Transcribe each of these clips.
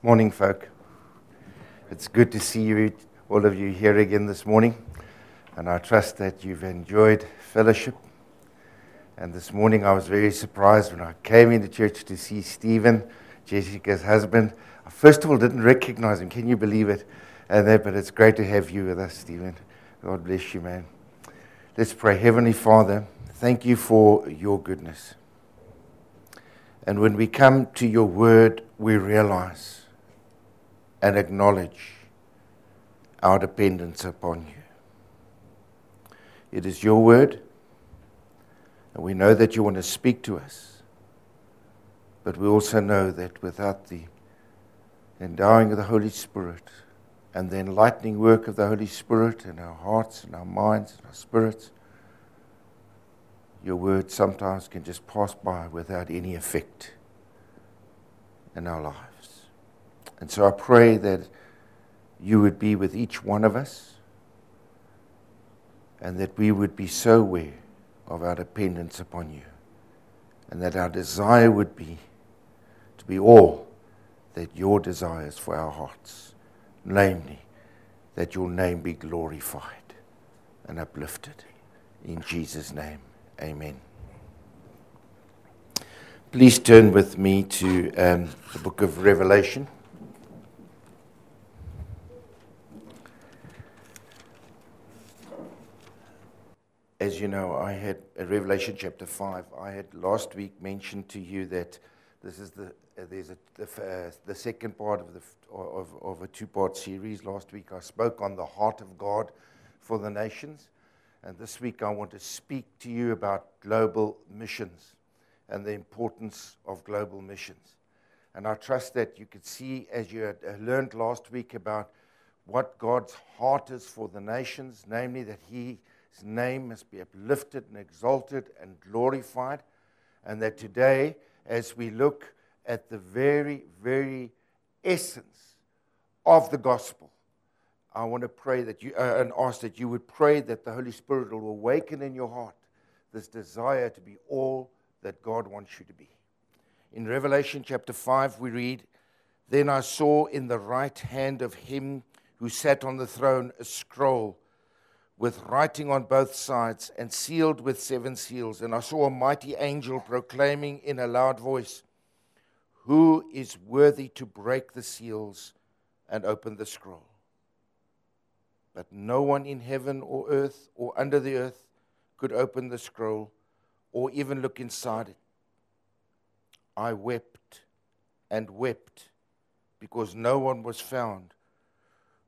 Morning, folk. It's good to see you, all of you, here again this morning. And I trust that you've enjoyed fellowship. And this morning I was very surprised when I came into church to see Stephen, Jessica's husband. I first of all didn't recognize him. Can you believe it? And that, but it's great to have you with us, Stephen. God bless you, man. Let's pray. Heavenly Father, thank you for your goodness. And when we come to your word, we realize and acknowledge our dependence upon you. It is your word, and we know that you want to speak to us. But we also know that without the endowing of the Holy Spirit and the enlightening work of the Holy Spirit in our hearts and our minds and our spirits, your word sometimes can just pass by without any effect in our lives. And so I pray that you would be with each one of us and that we would be so aware of our dependence upon you and that our desire would be to be all that your desires for our hearts, namely, that your name be glorified and uplifted. In Jesus' name, amen. Please turn with me to um, the book of Revelation. As you know, I had Revelation chapter 5. I had last week mentioned to you that this is the, uh, there's a, the, uh, the second part of, the, of, of a two part series. Last week I spoke on the heart of God for the nations. And this week I want to speak to you about global missions and the importance of global missions. And I trust that you could see, as you had uh, learned last week, about what God's heart is for the nations, namely that He his name must be uplifted and exalted and glorified. And that today, as we look at the very, very essence of the gospel, I want to pray that you, uh, and ask that you would pray that the Holy Spirit will awaken in your heart this desire to be all that God wants you to be. In Revelation chapter 5, we read, Then I saw in the right hand of him who sat on the throne a scroll with writing on both sides and sealed with seven seals. And I saw a mighty angel proclaiming in a loud voice, Who is worthy to break the seals and open the scroll? But no one in heaven or earth or under the earth could open the scroll or even look inside it. I wept and wept because no one was found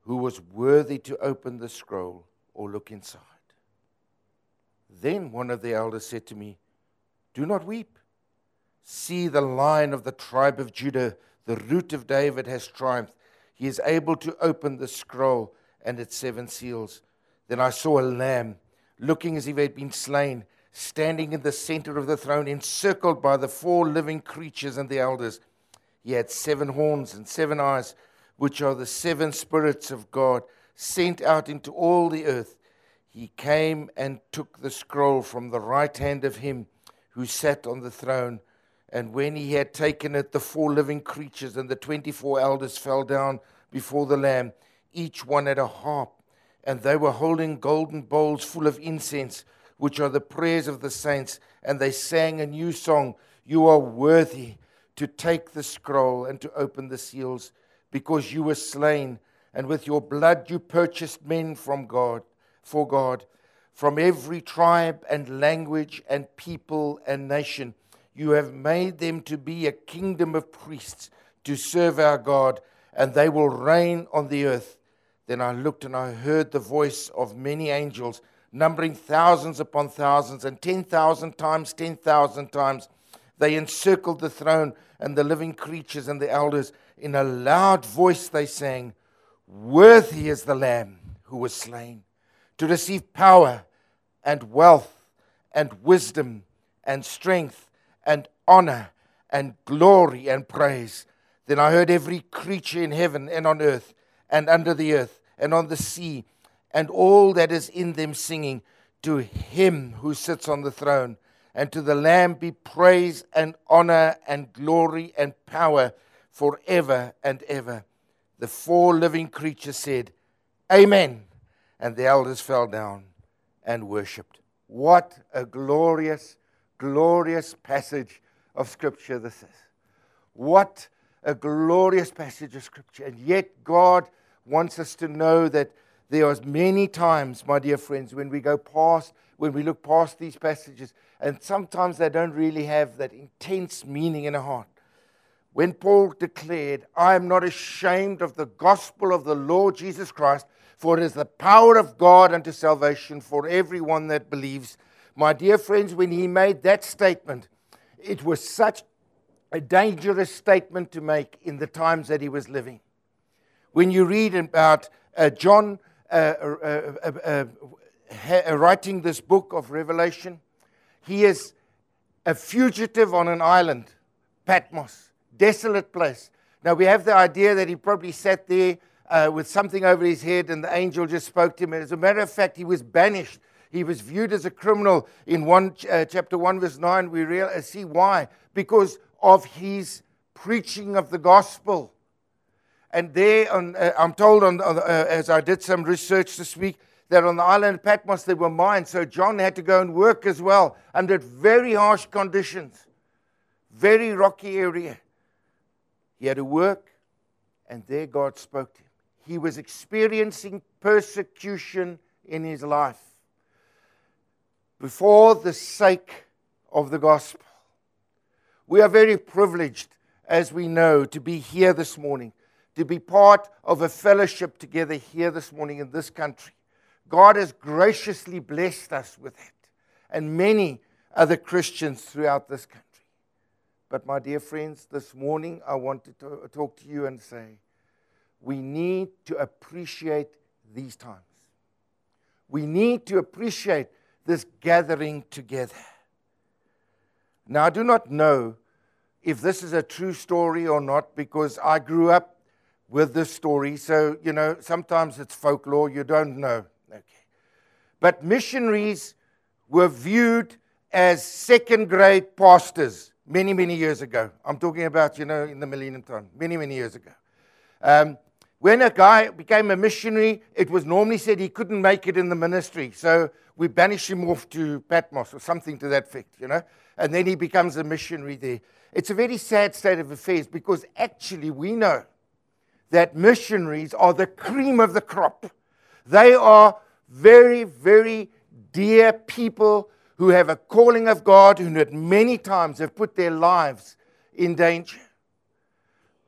who was worthy to open the scroll or look inside. Then one of the elders said to me, Do not weep. See, the lion of the tribe of Judah, the root of David, has triumphed. He is able to open the scroll and its seven seals. Then I saw a lamb, looking as if he had been slain, standing in the center of the throne, encircled by the four living creatures and the elders. He had seven horns and seven eyes, which are the seven spirits of God sent out into all the earth, he came and took the scroll from the right hand of him who sat on the throne. And when he had taken it, the four living creatures and the 24 elders fell down before the Lamb, each one at a harp. And they were holding golden bowls full of incense, which are the prayers of the saints. And they sang a new song You are worthy to take the scroll and to open the seals, because you were slain and with your blood you purchased men from God, for God, from every tribe and language and people and nation. You have made them to be a kingdom of priests to serve our God, and they will reign on the earth. Then I looked and I heard the voice of many angels, numbering thousands upon thousands, and 10,000 times 10,000 times. They encircled the throne and the living creatures and the elders. In a loud voice they sang, Worthy is the Lamb who was slain to receive power and wealth and wisdom and strength and honor and glory and praise. Then I heard every creature in heaven and on earth and under the earth and on the sea and all that is in them singing, To him who sits on the throne and to the Lamb be praise and honor and glory and power forever and ever. The four living creatures said, Amen. And the elders fell down and worshipped. What a glorious, glorious passage of Scripture this is. What a glorious passage of Scripture. And yet, God wants us to know that there are many times, my dear friends, when we go past, when we look past these passages, and sometimes they don't really have that intense meaning in our heart. When Paul declared, I am not ashamed of the gospel of the Lord Jesus Christ, for it is the power of God unto salvation for everyone that believes. My dear friends, when he made that statement, it was such a dangerous statement to make in the times that he was living. When you read about uh, John uh, uh, uh, uh writing this book of Revelation, he is a fugitive on an island, Patmos, desolate place. Now we have the idea that he probably sat there uh, with something over his head and the angel just spoke to him. And as a matter of fact, he was banished. He was viewed as a criminal in one, uh, chapter 1, verse 9. We realize, see why? Because of his preaching of the gospel. And there, on, uh, I'm told, on, on uh, as I did some research this week, that on the island of Patmos there were mines. So John had to go and work as well under very harsh conditions, very rocky area. He had to work, and there God spoke to him. He was experiencing persecution in his life before the sake of the gospel. We are very privileged, as we know, to be here this morning, to be part of a fellowship together here this morning in this country. God has graciously blessed us with it, and many other Christians throughout this country. But, my dear friends, this morning I want to talk to you and say we need to appreciate these times. We need to appreciate this gathering together. Now, I do not know if this is a true story or not because I grew up with this story. So, you know, sometimes it's folklore, you don't know. Okay. But missionaries were viewed as second grade pastors many, many years ago. I'm talking about, you know, in the millennium time, many, many years ago. Um, when a guy became a missionary, it was normally said he couldn't make it in the ministry. So we banish him off to Patmos or something to that effect, you know, and then he becomes a missionary there. It's a very sad state of affairs because actually we know that missionaries are the cream of the crop. They are very, very dear people who have a calling of God, who at many times have put their lives in danger.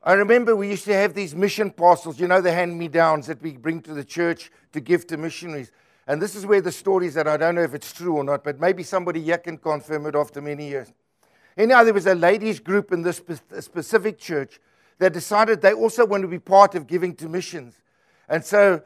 I remember we used to have these mission parcels, you know, the hand me downs that we bring to the church to give to missionaries. And this is where the story is that I don't know if it's true or not, but maybe somebody here can confirm it after many years. Anyhow, there was a ladies' group in this specific church that decided they also want to be part of giving to missions. And so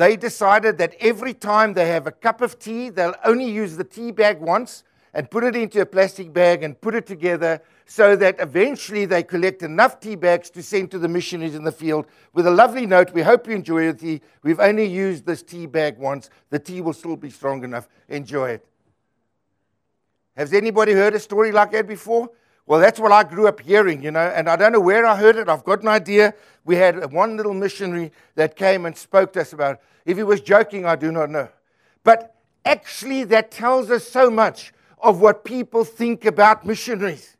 they decided that every time they have a cup of tea, they'll only use the tea bag once and put it into a plastic bag and put it together so that eventually they collect enough tea bags to send to the missionaries in the field with a lovely note. We hope you enjoy the tea. We've only used this tea bag once. The tea will still be strong enough. Enjoy it. Has anybody heard a story like that before? Well, that's what I grew up hearing, you know, and I don't know where I heard it. I've got an idea. We had one little missionary that came and spoke to us about it. If he was joking, I do not know. But actually, that tells us so much of what people think about missionaries.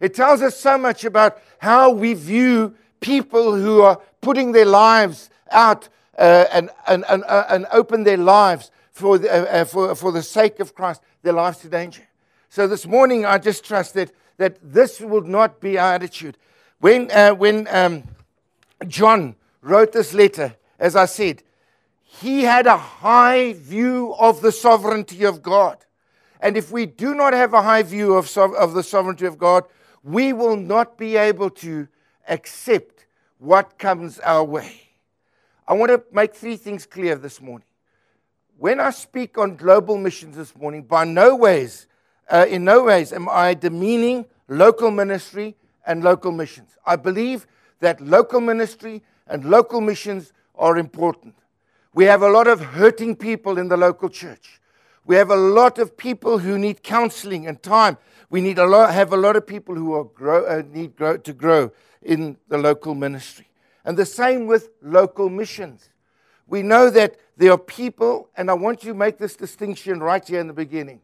It tells us so much about how we view people who are putting their lives out uh, and, and, and, uh, and open their lives for the, uh, uh, for, for the sake of Christ, their lives to danger. So this morning, I just trust that, that this will not be our attitude. When, uh, when um, John wrote this letter, as I said, he had a high view of the sovereignty of God. And if we do not have a high view of, of the sovereignty of God, we will not be able to accept what comes our way. I want to make three things clear this morning. When I speak on global missions this morning, by no ways, uh, in no ways am I demeaning local ministry and local missions. I believe that local ministry and local missions are important. We have a lot of hurting people in the local church. We have a lot of people who need counseling and time. We need a lot, have a lot of people who grow, uh, need grow, to grow in the local ministry. And the same with local missions. We know that there are people, and I want you to make this distinction right here in the beginning.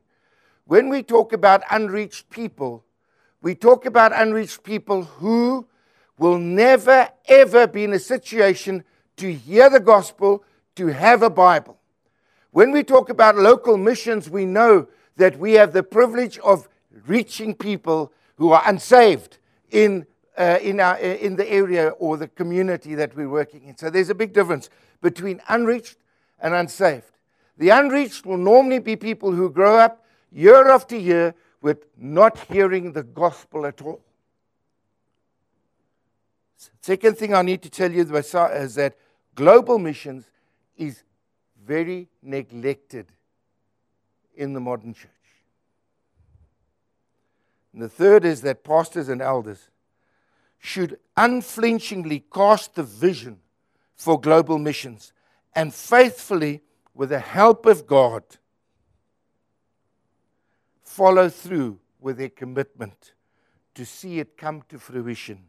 When we talk about unreached people, we talk about unreached people who will never, ever be in a situation to hear the gospel, to have a Bible. When we talk about local missions, we know that we have the privilege of reaching people who are unsaved in, uh, in, our, in the area or the community that we're working in. So there's a big difference between unreached and unsaved. The unreached will normally be people who grow up year after year with not hearing the gospel at all. Second thing I need to tell you is that global missions is very neglected in the modern church. And the third is that pastors and elders should unflinchingly cast the vision for global missions and faithfully, with the help of God, follow through with their commitment to see it come to fruition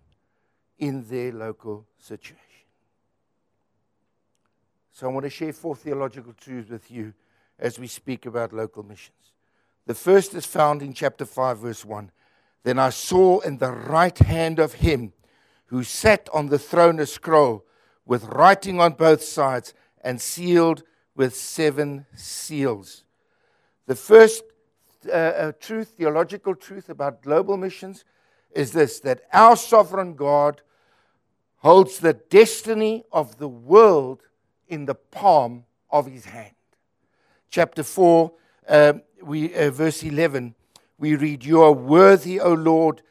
in their local situation. So, I want to share four theological truths with you as we speak about local missions. The first is found in chapter 5, verse 1. Then I saw in the right hand of him who sat on the throne a scroll with writing on both sides and sealed with seven seals. The first uh, truth, theological truth about global missions is this that our sovereign God holds the destiny of the world in the palm of his hand. Chapter 4, uh, we, uh, verse 11, we read, You are worthy, O Lord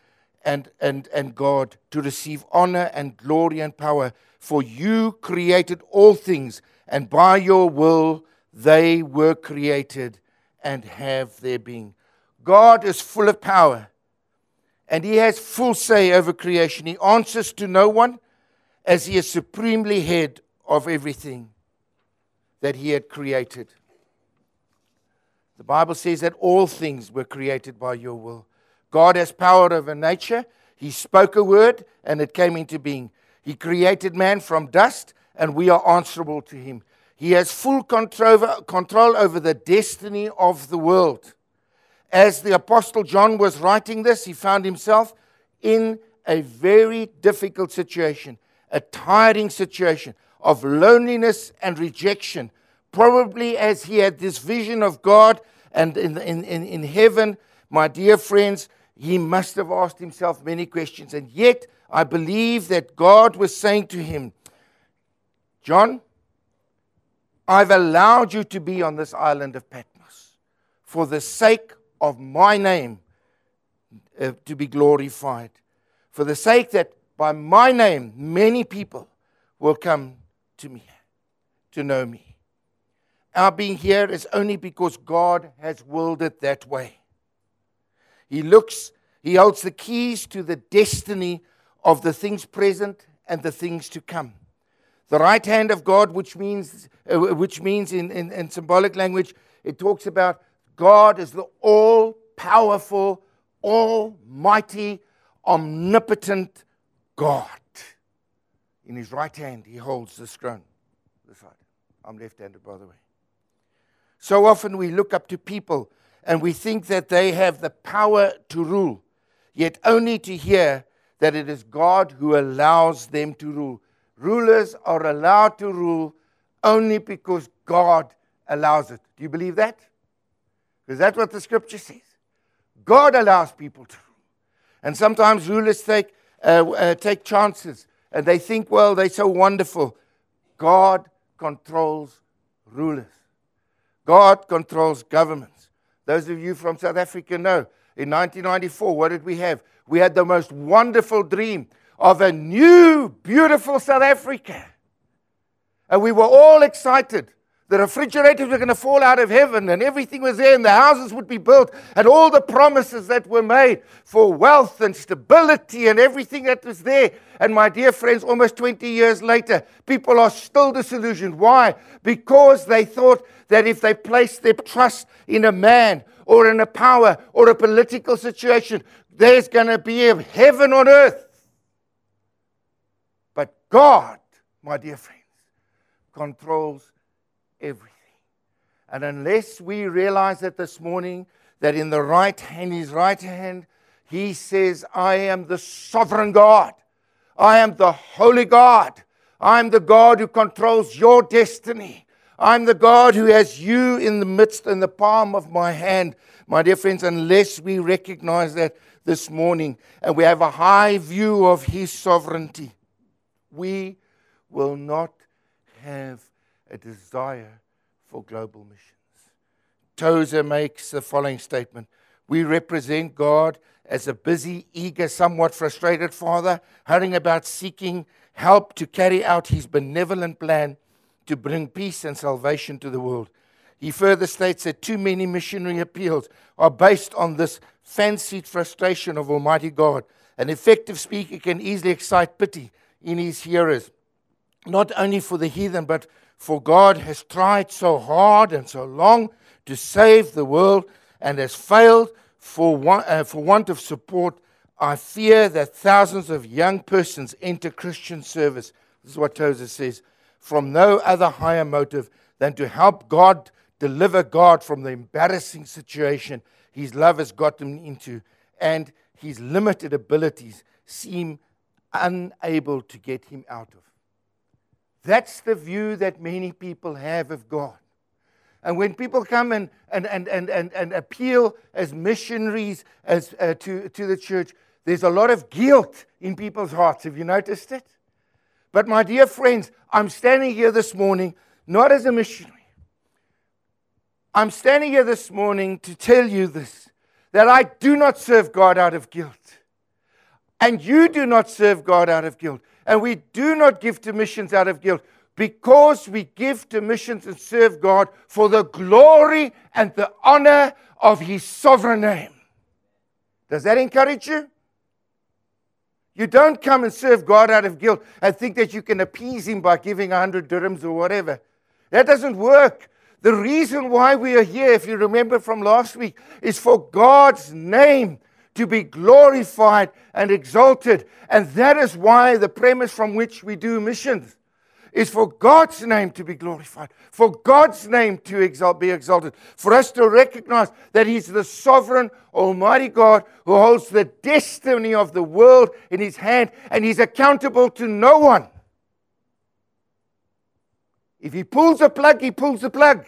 and, and, and God, to receive honor and glory and power, for you created all things, and by your will they were created and have their being. God is full of power, and he has full say over creation. He answers to no one as he is supremely head of everything that he had created. The Bible says that all things were created by your will. God has power over nature. He spoke a word and it came into being. He created man from dust and we are answerable to him. He has full control, over the destiny of the world. As the Apostle John was writing this, he found himself in a very difficult situation, a tiring situation of loneliness and rejection, probably as he had this vision of God and in, in, in, in heaven, my dear friends, he must have asked himself many questions. And yet, I believe that God was saying to him, John, I've allowed you to be on this island of Patmos for the sake of my name uh, to be glorified. For the sake that by my name, many people will come to me, to know me. Our being here is only because God has willed it that way. He looks, He holds the keys to the destiny of the things present and the things to come. The right hand of God, which means, uh, which means in, in, in symbolic language, it talks about God as the all powerful, almighty, omnipotent God. In his right hand, he holds the throne. This side. I'm left handed, by the way. So often we look up to people and we think that they have the power to rule, yet only to hear that it is God who allows them to rule. Rulers are allowed to rule only because God allows it. Do you believe that? Because that's what the scripture says. God allows people to rule. And sometimes rulers take, uh, uh, take chances and they think, well, they're so wonderful. God controls rulers. God controls governments. Those of you from South Africa know in 1994, what did we have? We had the most wonderful dream of a new, beautiful South Africa. And we were all excited. The refrigerators were going to fall out of heaven and everything was there and the houses would be built and all the promises that were made for wealth and stability and everything that was there. And my dear friends, almost 20 years later, people are still disillusioned. Why? Because they thought that if they placed their trust in a man or in a power or a political situation, there's going to be a heaven on earth. God, my dear friends, controls everything. And unless we realize that this morning, that in the right hand, his right hand, he says, I am the sovereign God. I am the holy God. I'm the God who controls your destiny. I'm the God who has you in the midst, in the palm of my hand. My dear friends, unless we recognize that this morning and we have a high view of His sovereignty, we will not have a desire for global missions. Tozer makes the following statement We represent God as a busy, eager, somewhat frustrated father, hurrying about seeking help to carry out his benevolent plan to bring peace and salvation to the world. He further states that too many missionary appeals are based on this fancied frustration of Almighty God. An effective speaker can easily excite pity in his hearers, not only for the heathen, but for God has tried so hard and so long to save the world and has failed for, one, uh, for want of support. I fear that thousands of young persons enter Christian service. This is what Tozer says from no other higher motive than to help God deliver God from the embarrassing situation his love has got him into, and his limited abilities seem unable to get him out of. That's the view that many people have of God. And when people come and, and, and, and, and, and appeal as missionaries as, uh, to, to the church, there's a lot of guilt in people's hearts. Have you noticed it? But, my dear friends, I'm standing here this morning not as a missionary. I'm standing here this morning to tell you this that I do not serve God out of guilt. And you do not serve God out of guilt. And we do not give to missions out of guilt because we give to missions and serve God for the glory and the honor of His sovereign name. Does that encourage you? You don't come and serve God out of guilt and think that you can appease Him by giving a hundred dirhams or whatever. That doesn't work. The reason why we are here, if you remember from last week, is for God's name to be glorified and exalted. And that is why the premise from which we do missions is for God's name to be glorified, for God's name to exalt, be exalted, for us to recognize that He's the sovereign, almighty God who holds the destiny of the world in His hand and He's accountable to no one. If He pulls a plug, He pulls the plug.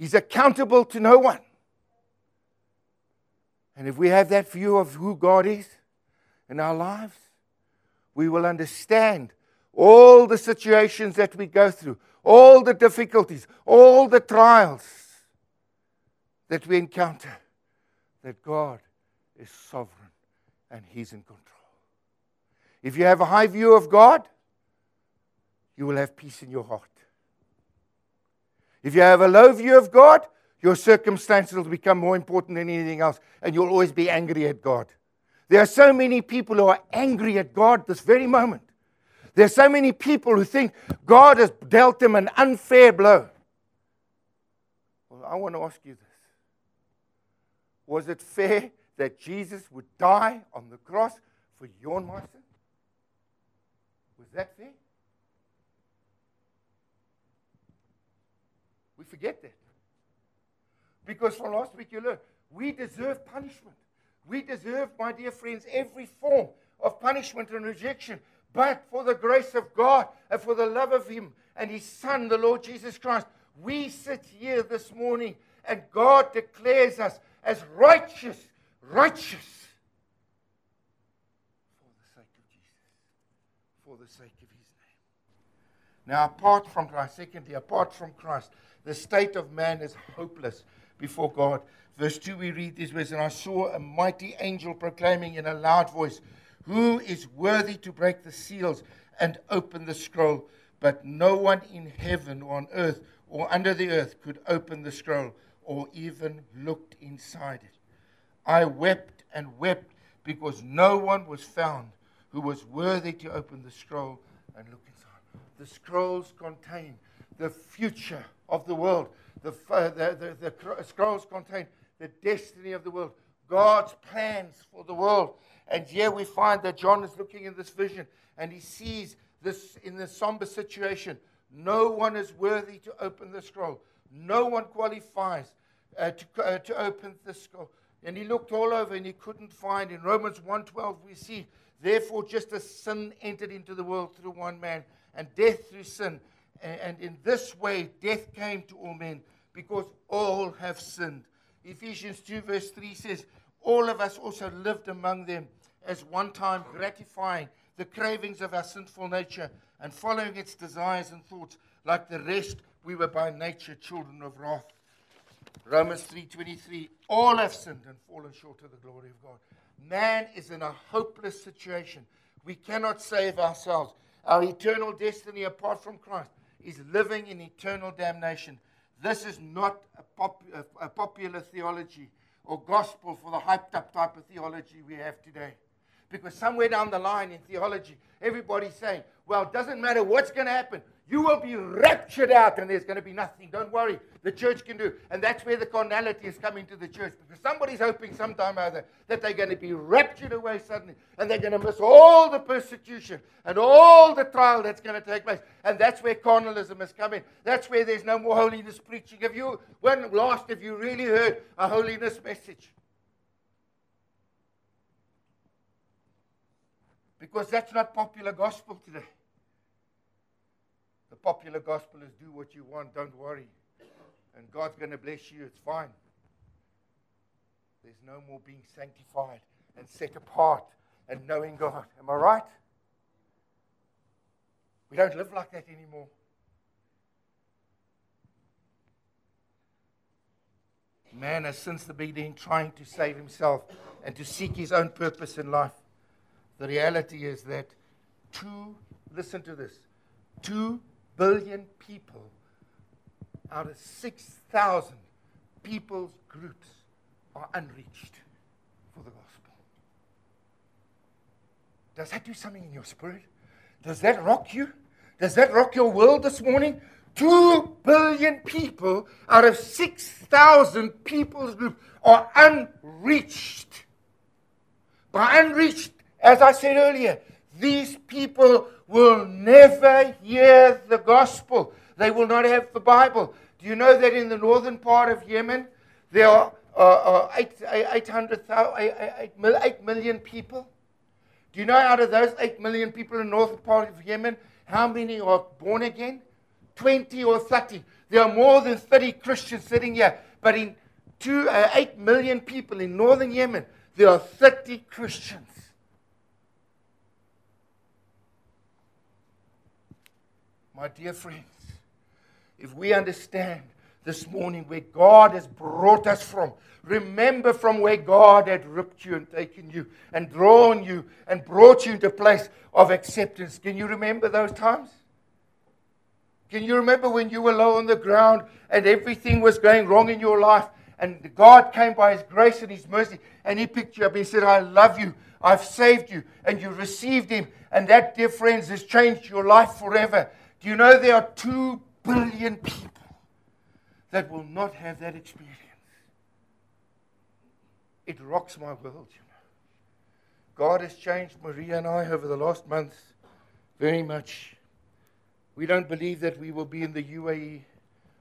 He's accountable to no one. And if we have that view of who God is in our lives, we will understand all the situations that we go through, all the difficulties, all the trials that we encounter, that God is sovereign and He's in control. If you have a high view of God, you will have peace in your heart. If you have a low view of God, your circumstances will become more important than anything else, and you'll always be angry at God. There are so many people who are angry at God this very moment. There are so many people who think God has dealt them an unfair blow. Well, I want to ask you this Was it fair that Jesus would die on the cross for your and my sin? Was that fair? Forget that. Because from last week you learned we deserve punishment. We deserve, my dear friends, every form of punishment and rejection. But for the grace of God and for the love of Him and His Son, the Lord Jesus Christ, we sit here this morning and God declares us as righteous, righteous for the sake of Jesus, for the sake of His name. Now, apart from Christ, secondly, apart from Christ, the state of man is hopeless before God. Verse 2, we read these words And I saw a mighty angel proclaiming in a loud voice, Who is worthy to break the seals and open the scroll? But no one in heaven or on earth or under the earth could open the scroll or even looked inside it. I wept and wept because no one was found who was worthy to open the scroll and look inside. The scrolls contain the future of the world. The, uh, the, the, the scrolls contain the destiny of the world. God's plans for the world. And here we find that John is looking in this vision and he sees this in this somber situation. No one is worthy to open the scroll. No one qualifies uh, to, uh, to open the scroll. And he looked all over and he couldn't find. In Romans 1:12 we see, therefore just as sin entered into the world through one man, and death through sin, and, in this way death came to all men because all have sinned. Ephesians 2 verse 3 says, all of us also lived among them as one time gratifying the cravings of our sinful nature and following its desires and thoughts. Like the rest, we were by nature children of wrath. Romans 3:23 all have sinned and fallen short of the glory of God. Man is in a hopeless situation. We cannot save ourselves. Our eternal destiny apart from Christ is living in eternal damnation. This is not a, pop, a, a popular theology or gospel for the hyped up type of theology we have today. Because somewhere down the line in theology, everybody's saying, well, it doesn't matter what's going to happen. You will be raptured out and there's going to be nothing. Don't worry. The church can do. And that's where the carnality is coming to the church because somebody's hoping sometime or other that they're going to be raptured away suddenly and they're going to miss all the persecution and all the trial that's going to take place. And that's where carnalism is coming. That's where there's no more holiness preaching. Have you, when last have you really heard a holiness message? Because that's not popular gospel today. The popular gospel is do what you want, don't worry. And God's going to bless you, it's fine. There's no more being sanctified and set apart and knowing God. Am I right? We don't live like that anymore. Man has since the beginning trying to save himself and to seek his own purpose in life. The reality is that two, listen to this, two billion people out of 6,000 people's groups are unreached for the gospel. Does that do something in your spirit? Does that rock you? Does that rock your world this morning? Two billion people out of 6,000 people's group are unreached. By unreached, as I said earlier, these people will never hear the gospel. They will not have the Bible. Do you know that in the northern part of Yemen, there are uh, uh, 8, 800, 8, 8 million people? Do you know out of those 8 million people in the northern part of Yemen, how many are born again? 20 or 30. There are more than 30 Christians sitting here. But in two, uh, 8 million people in northern Yemen, there are 30 Christians. My dear friends, if we understand this morning where God has brought us from, remember from where God had ripped you and taken you and drawn you and brought you into a place of acceptance. Can you remember those times? Can you remember when you were low on the ground and everything was going wrong in your life? And God came by His grace and His mercy and He picked you up. and He said, I love you. I've saved you. And you received Him. And that, dear friends, has changed your life forever. Do you know there are two billion people that will not have that experience? It rocks my world, you know. God has changed Maria and I over the last month very much. We don't believe that we will be in the UAE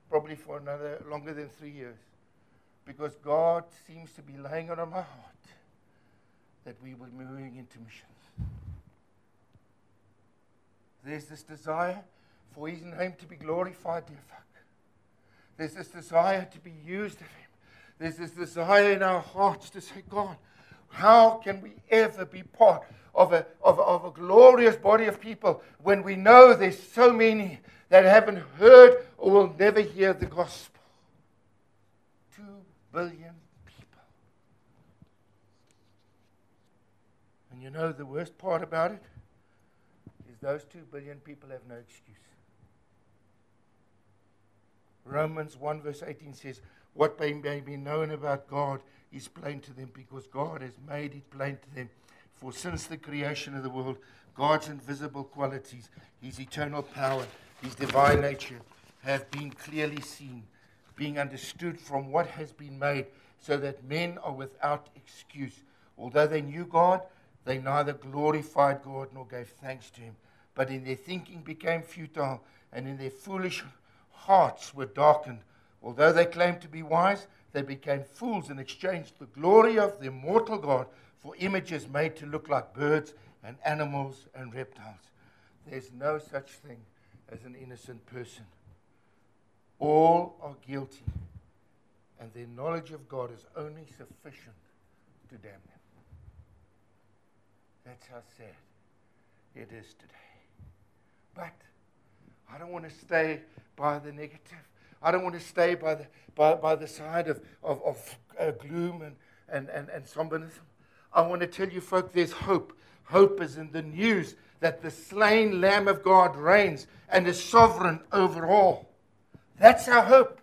probably for another longer than three years because God seems to be laying on my heart that we will be moving into missions. There's this desire for his name to be glorified, dear fuck. There's this desire to be used of him. There's this desire in our hearts to say, God, how can we ever be part of a, of, of a glorious body of people when we know there's so many that haven't heard or will never hear the gospel? Two billion people. And you know the worst part about it is those two billion people have no excuse. Romans 1, verse 18 says, What may be known about God is plain to them because God has made it plain to them. For since the creation of the world, God's invisible qualities, his eternal power, his divine nature, have been clearly seen, being understood from what has been made, so that men are without excuse. Although they knew God, they neither glorified God nor gave thanks to him, but in their thinking became futile, and in their foolish hearts were darkened. Although they claimed to be wise, they became fools and exchanged the glory of the immortal God for images made to look like birds and animals and reptiles. There's no such thing as an innocent person. All are guilty, and their knowledge of God is only sufficient to damn them. That's how sad it is today. But I don't want to stay by the negative. I don't want to stay by the, by, by the side of, of, of uh, gloom and, and, and, and somberness. I want to tell you, folk, there's hope. Hope is in the news that the slain Lamb of God reigns and is sovereign over all. That's our hope.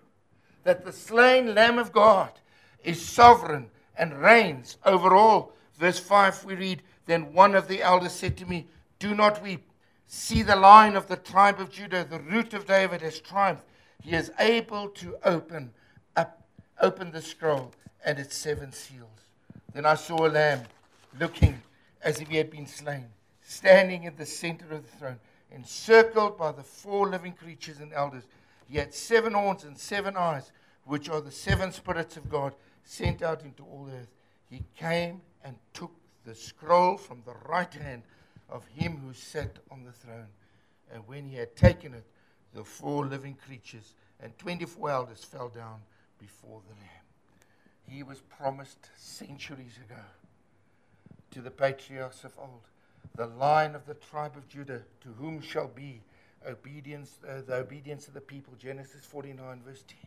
That the slain Lamb of God is sovereign and reigns over all. Verse 5, we read, Then one of the elders said to me, Do not weep. See the line of the tribe of Judah, the root of David has triumphed. He is able to open up, open the scroll and its seven seals. Then I saw a lamb looking as if he had been slain, standing in the center of the throne, encircled by the four living creatures and elders. He had seven horns and seven eyes, which are the seven spirits of God sent out into all earth. He came and took the scroll from the right hand of him who sat on the throne. And when he had taken it, the four living creatures and 24 elders fell down before the Lamb he was promised centuries ago to the patriarchs of old. The line of the tribe of Judah, to whom shall be obedience, uh, the obedience of the people. Genesis 49, verse 10.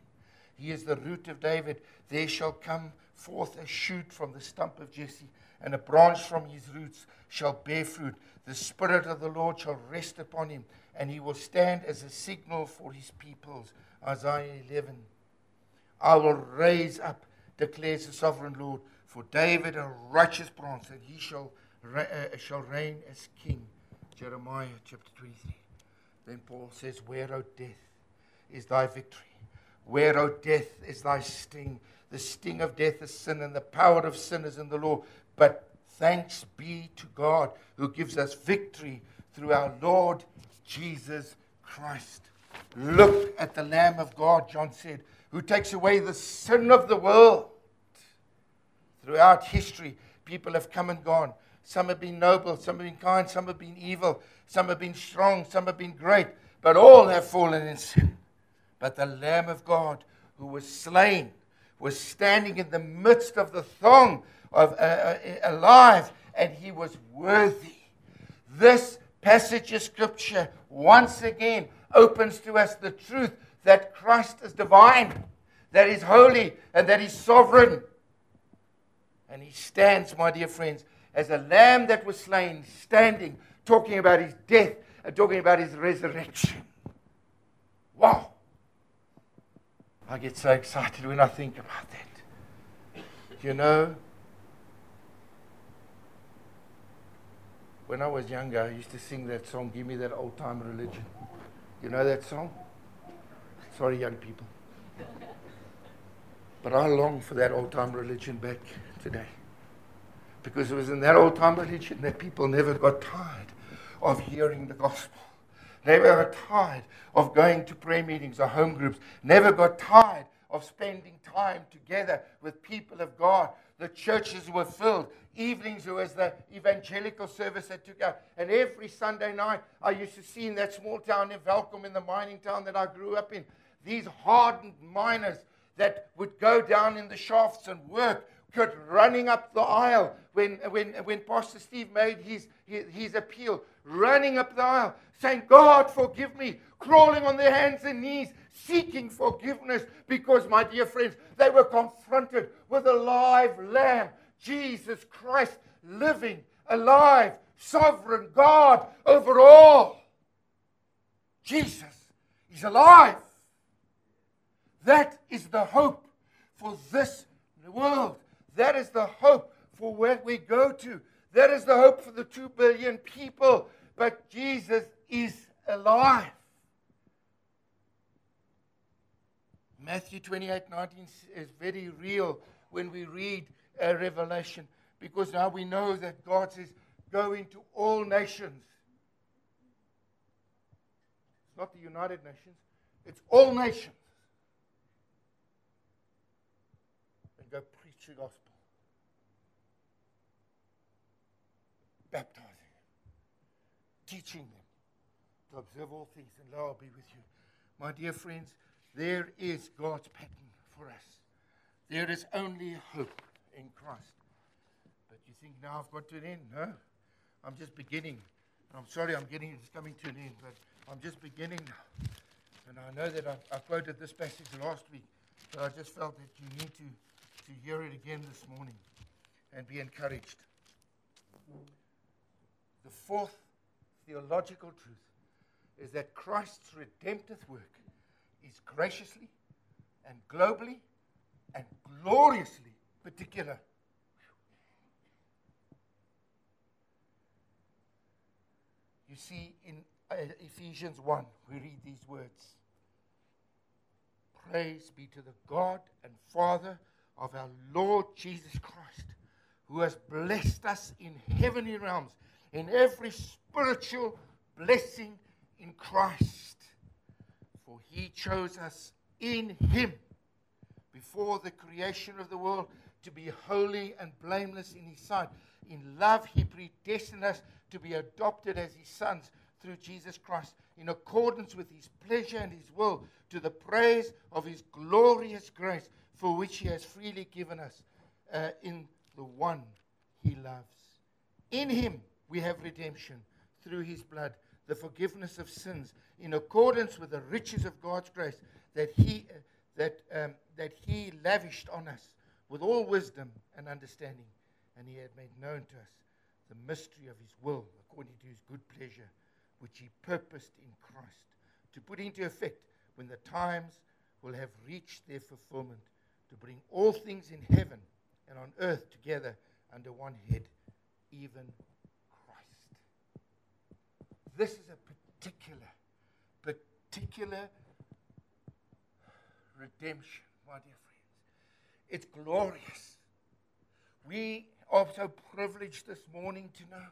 He is the root of David. There shall come forth a shoot from the stump of Jesse, and a branch from his roots shall bear fruit. The Spirit of the Lord shall rest upon him, and he will stand as a signal for his peoples. Isaiah 11. I will raise up declares the sovereign Lord, for David a righteous branch, and he shall, uh, shall reign as king. Jeremiah chapter 23. Then Paul says, Where, O death, is thy victory? Where, O death, is thy sting? The sting of death is sin, and the power of sin is in the law. But thanks be to God who gives us victory through our Lord Jesus Christ. Look at the Lamb of God, John said who takes away the sin of the world. Throughout history, people have come and gone. Some have been noble, some have been kind, some have been evil, some have been strong, some have been great, but all have fallen in sin. But the Lamb of God, who was slain, was standing in the midst of the throng of uh, uh, alive, and he was worthy. This passage of scripture once again opens to us the truth that Christ is divine, that He's holy, and that He's sovereign. And He stands, my dear friends, as a lamb that was slain, standing, talking about His death and talking about His resurrection. Wow! I get so excited when I think about that. You know, when I was younger, I used to sing that song, Give Me That Old Time Religion. You know that song? Sorry, young people. But I long for that old time religion back today. Because it was in that old time religion that people never got tired of hearing the gospel. Never got tired of going to prayer meetings or home groups. Never got tired of spending time together with people of God. The churches were filled. Evenings was the evangelical service that took out. And every Sunday night, I used to see in that small town in Welkom, in the mining town that I grew up in, these hardened miners that would go down in the shafts and work running up the aisle when, when, when Pastor Steve made his, his, his appeal, running up the aisle, saying, God, forgive me, crawling on their hands and knees, seeking forgiveness because, my dear friends, they were confronted with a live lamb, Jesus Christ, living, alive, sovereign God over all. Jesus is alive. That is the hope for this world. That is the hope for where we go to. That is the hope for the two billion people. But Jesus is alive. Matthew 28 19 is very real when we read uh, Revelation because now we know that God says, Go into all nations. It's not the United Nations, it's all nations. The gospel. Baptizing them, teaching them to observe all things, and lo, I'll be with you. My dear friends, there is God's pattern for us. There is only hope in Christ. But you think now I've got to an end? No. I'm just beginning. I'm sorry I'm getting it's coming to an end, but I'm just beginning now. And I know that I, I quoted this passage last week, but I just felt that you need to, to hear it again this morning and be encouraged. The fourth theological truth is that Christ's redemptive work is graciously and globally and gloriously particular. You see, in uh, Ephesians 1, we read these words Praise be to the God and Father of our Lord Jesus Christ, who has blessed us in heavenly realms, in every spiritual blessing in Christ. For he chose us in him before the creation of the world to be holy and blameless in his sight. In love, he predestined us to be adopted as his sons through Jesus Christ in accordance with his pleasure and his will to the praise of his glorious grace for which he has freely given us uh, in the one he loves. In him we have redemption through his blood, the forgiveness of sins, in accordance with the riches of God's grace that he, uh, that, um, that he lavished on us with all wisdom and understanding, and he had made known to us the mystery of his will according to his good pleasure, which he purposed in Christ to put into effect when the times will have reached their fulfillment, to bring all things in heaven and on earth together under one head, even Christ. This is a particular, particular redemption, my dear friends. It's glorious. We are so privileged this morning to know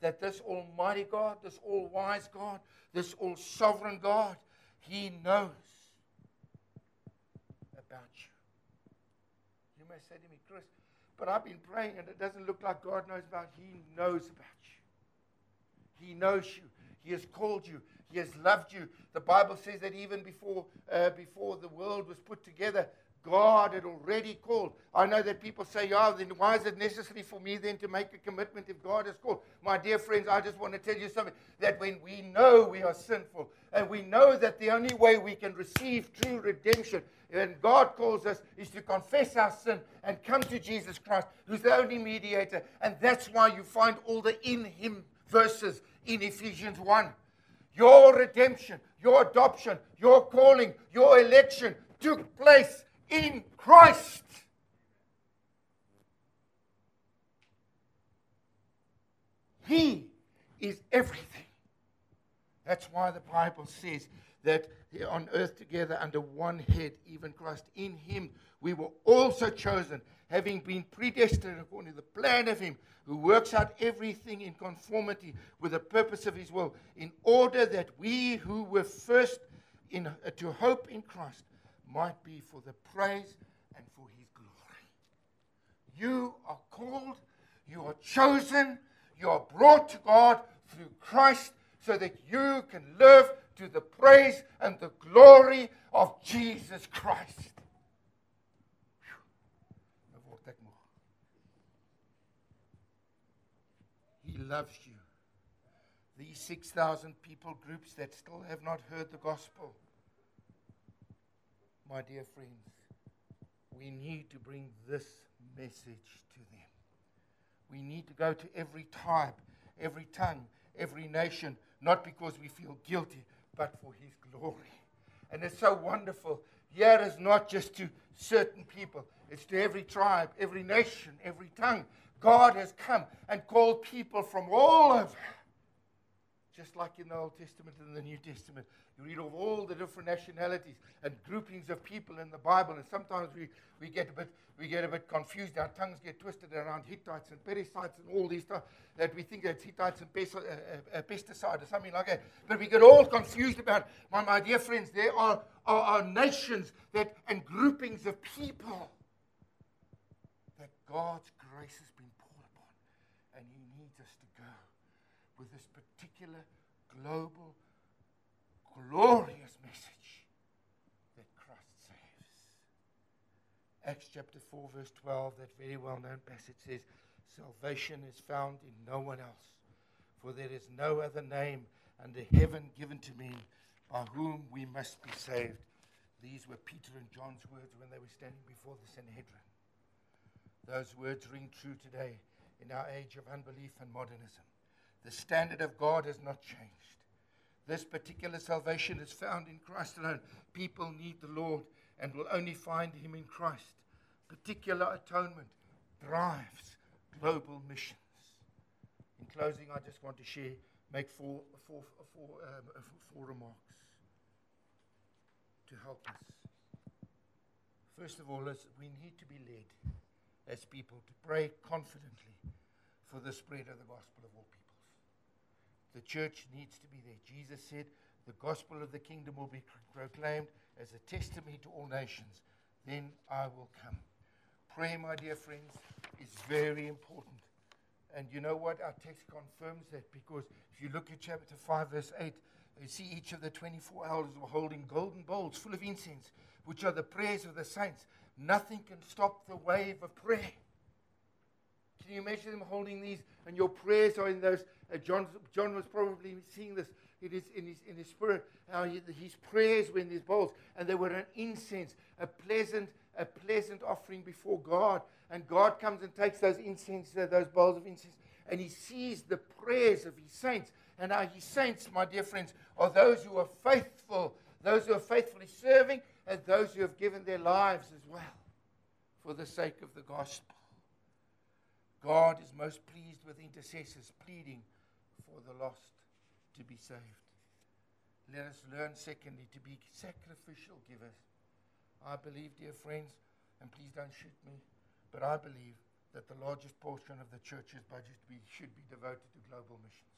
that this Almighty God, this all wise God, this all sovereign God, He knows about you. May say to me, Chris, but I've been praying and it doesn't look like God knows about you. He knows about you. He knows you. He has called you. He has loved you. The Bible says that even before, uh, before the world was put together, God had already called. I know that people say, oh, then why is it necessary for me then to make a commitment if God has called? My dear friends, I just want to tell you something that when we know we are sinful and we know that the only way we can receive true redemption and God calls us is to confess our sin and come to Jesus Christ, who's the only mediator. And that's why you find all the in Him verses in Ephesians 1. Your redemption, your adoption, your calling, your election took place in Christ. He is everything. That's why the Bible says that on earth together under one head, even Christ. In him we were also chosen, having been predestined according to the plan of him who works out everything in conformity with the purpose of his will, in order that we who were first in, uh, to hope in Christ might be for the praise and for his glory. You are called, you are chosen, you are brought to God through Christ so that you can live to the praise and the glory of Jesus Christ. He loves you. These 6,000 people groups that still have not heard the gospel my dear friends, we need to bring this message to them. We need to go to every tribe, every tongue, every nation, not because we feel guilty, but for His glory. And it's so wonderful. Here is not just to certain people, it's to every tribe, every nation, every tongue. God has come and called people from all over just like in the Old Testament and the New Testament. You read of all the different nationalities and groupings of people in the Bible, and sometimes we, we, get, a bit, we get a bit confused. Our tongues get twisted around Hittites and Perizzites and all these stuff that we think it's Hittites and pes- uh, uh, uh, pesticide or something like that. But we get all confused about, my, my dear friends, there are, are, are nations that, and groupings of people that God's grace has been poured upon, and He needs us to go with this particular global, glorious message that Christ saves. Acts chapter 4, verse 12, that very well known passage says, Salvation is found in no one else, for there is no other name under heaven given to me by whom we must be saved. These were Peter and John's words when they were standing before the Sanhedrin. Those words ring true today in our age of unbelief and modernism. The standard of God has not changed. This particular salvation is found in Christ alone. People need the Lord and will only find him in Christ. Particular atonement drives global missions. In closing, I just want to share, make four, four, four, um, four remarks to help us. First of all, we need to be led as people to pray confidently for the spread of the gospel of all. The church needs to be there. Jesus said, The gospel of the kingdom will be proclaimed as a testimony to all nations. Then I will come. Pray, my dear friends, is very important. And you know what? Our text confirms that because if you look at chapter 5, verse 8, you see each of the 24 elders were holding golden bowls full of incense, which are the prayers of the saints. Nothing can stop the wave of prayer. Can you imagine them holding these and your prayers are in those? Uh, John, John was probably seeing this in his, in his, in his spirit. How his prayers were in these bowls and they were an incense, a pleasant, a pleasant offering before God. And God comes and takes those incense, uh, those bowls of incense, and he sees the prayers of his saints. And our his saints, my dear friends, are those who are faithful, those who are faithfully serving, and those who have given their lives as well for the sake of the gospel. God is most pleased with intercessors pleading for the lost to be saved. Let us learn, secondly, to be sacrificial givers. I believe, dear friends, and please don't shoot me, but I believe that the largest portion of the church's budget be, should be devoted to global missions.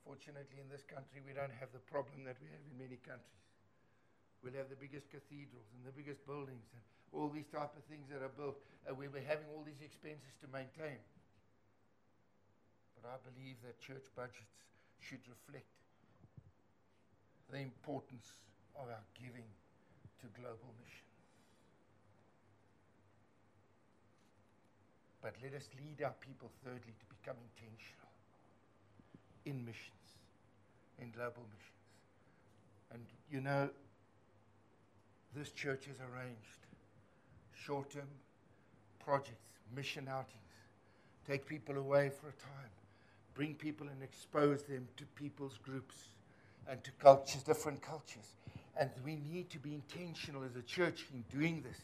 Fortunately, in this country, we don't have the problem that we have in many countries. We'll have the biggest cathedrals and the biggest buildings and all these type of things that are built, and we were having all these expenses to maintain. But I believe that church budgets should reflect the importance of our giving to global missions. But let us lead our people, thirdly, to become intentional in missions, in global missions. And you know, this church has arranged short term projects, mission outings, take people away for a time, bring people and expose them to people's groups and to cultures, different cultures. And we need to be intentional as a church in doing this.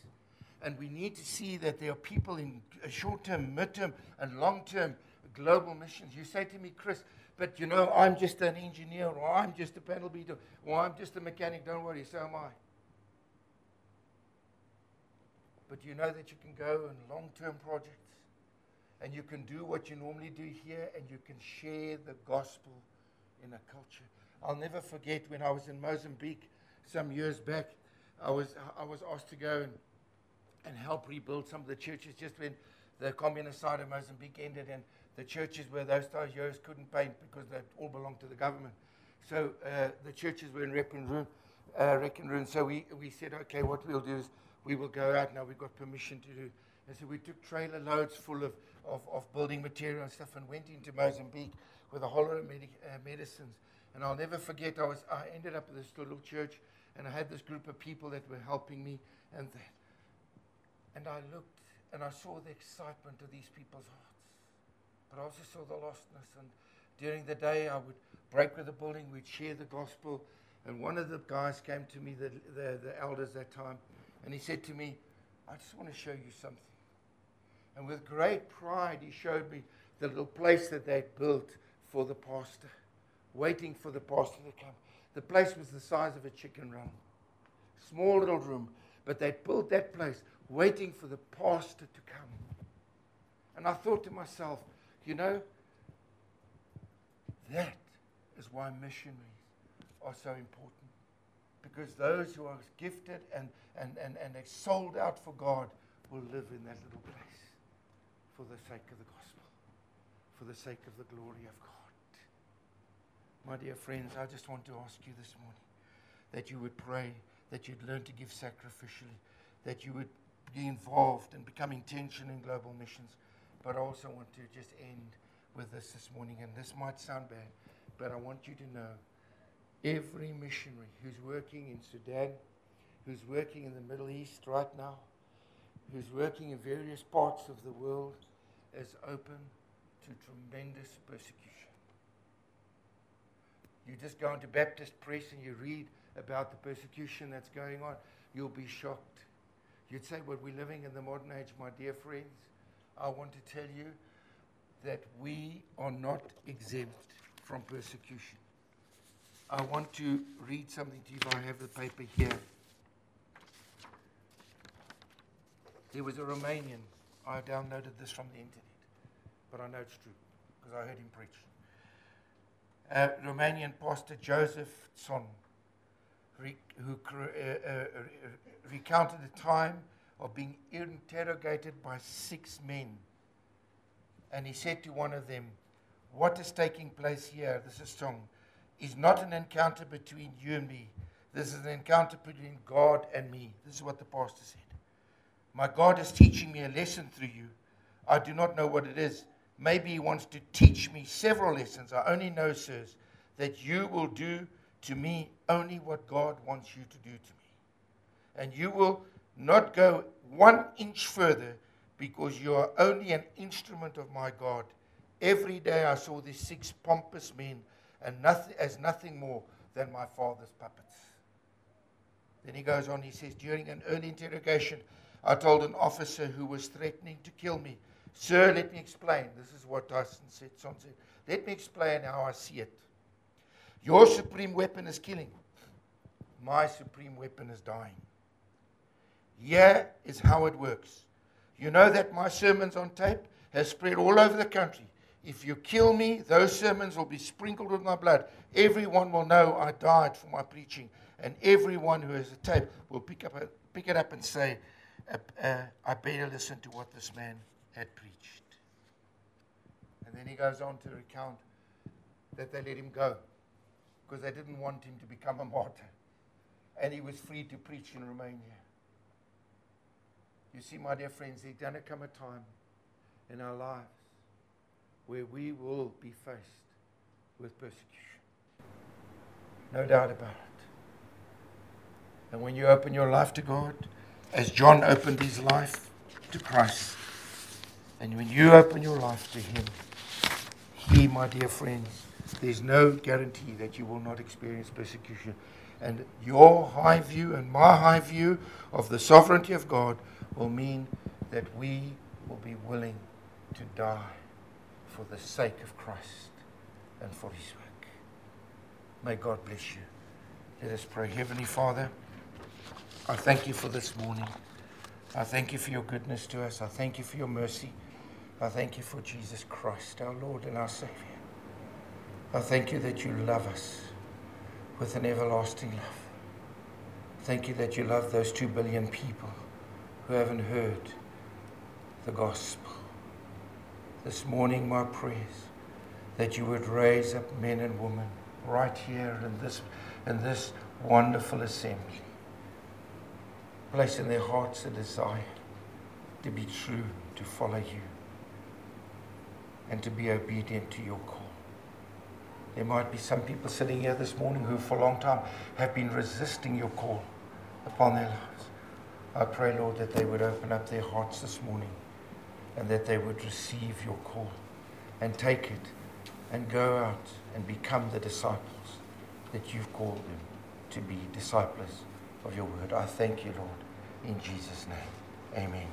And we need to see that there are people in uh, short term, mid term, and long term global missions. You say to me, Chris, but you know, I'm just an engineer, or I'm just a panel beater, or I'm just a mechanic. Don't worry, so am I. But you know that you can go in long term projects and you can do what you normally do here and you can share the gospel in a culture. I'll never forget when I was in Mozambique some years back, I was, I was asked to go and, and help rebuild some of the churches just when the communist side of Mozambique ended and the churches where those years couldn't paint because they all belonged to the government. So uh, the churches were in wreck and ruin. Uh, and. So we, we said, okay, what we'll do is we will go out now. We've got permission to do. And so we took trailer loads full of, of, of building material and stuff and went into Mozambique with a whole lot of medi- uh, medicines. And I'll never forget, I, was, I ended up at this little church and I had this group of people that were helping me. And, the, and I looked and I saw the excitement of these people's hearts but I also saw the lostness. And during the day, I would break with the building, we'd share the gospel. And one of the guys came to me, the, the, the elders that time, and he said to me, I just want to show you something. And with great pride, he showed me the little place that they'd built for the pastor, waiting for the pastor to come. The place was the size of a chicken run, small little room, but they'd built that place waiting for the pastor to come. And I thought to myself, you know, that is why missionaries are so important. Because those who are gifted and, and, and, and are sold out for God will live in that little place for the sake of the gospel, for the sake of the glory of God. My dear friends, I just want to ask you this morning that you would pray, that you'd learn to give sacrificially, that you would be involved and become intentional in global missions. But I also want to just end with this this morning, and this might sound bad, but I want you to know every missionary who's working in Sudan, who's working in the Middle East right now, who's working in various parts of the world, is open to tremendous persecution. You just go into Baptist press and you read about the persecution that's going on, you'll be shocked. You'd say, Well, we're living in the modern age, my dear friends. I want to tell you that we are not exempt from persecution. I want to read something to you I have the paper here. There was a Romanian. I downloaded this from the internet, but I know it's true because I heard him preach. A Romanian pastor Joseph Tson, who uh, uh, recounted the time of being interrogated by six men. And he said to one of them, What is taking place here? This is Song. Is not an encounter between you and me. This is an encounter between God and me. This is what the pastor said. My God is teaching me a lesson through you. I do not know what it is. Maybe He wants to teach me several lessons. I only know, sirs, that you will do to me only what God wants you to do to me. And you will not go one inch further because you are only an instrument of my God. Every day I saw these six pompous men and nothing, as nothing more than my father's puppets. Then he goes on, he says, During an early interrogation, I told an officer who was threatening to kill me, Sir, let me explain. This is what Tyson said. Tson said, Let me explain how I see it. Your supreme weapon is killing. My supreme weapon is dying. Here is how it works. You know that my sermons on tape has spread all over the country. If you kill me, those sermons will be sprinkled with my blood. Everyone will know I died for my preaching, and everyone who has a tape will pick, up a, pick it up and say, uh, uh, I better listen to what this man had preached. And then he goes on to recount that they let him go because they didn't want him to become a martyr. And he was free to preach in Romania. You see, my dear friends, there's going to come a time in our lives where we will be faced with persecution. No doubt about it. And when you open your life to God, as John opened his life to Christ, and when you open your life to Him, He, my dear friends, there's no guarantee that you will not experience persecution. And your high view and my high view of the sovereignty of God will mean that we will be willing to die for the sake of Christ and for His work. May God bless you. Let us pray. Heavenly Father, I thank you for this morning. I thank you for your goodness to us. I thank you for your mercy. I thank you for Jesus Christ, our Lord and our Savior. I thank you that you love us with an everlasting love. Thank you that you love those two billion people who haven't heard the gospel. This morning, my prayers that you would raise up men and women right here in this, in this wonderful assembly, place in their hearts a desire to be true, to follow you and to be obedient to your call. There might be some people sitting here this morning who, for a long time, have been resisting your call upon their lives. I pray, Lord, that they would open up their hearts this morning and that they would receive your call and take it and go out and become the disciples that you've called them to be disciples of your word. I thank you, Lord, in Jesus' name. Amen.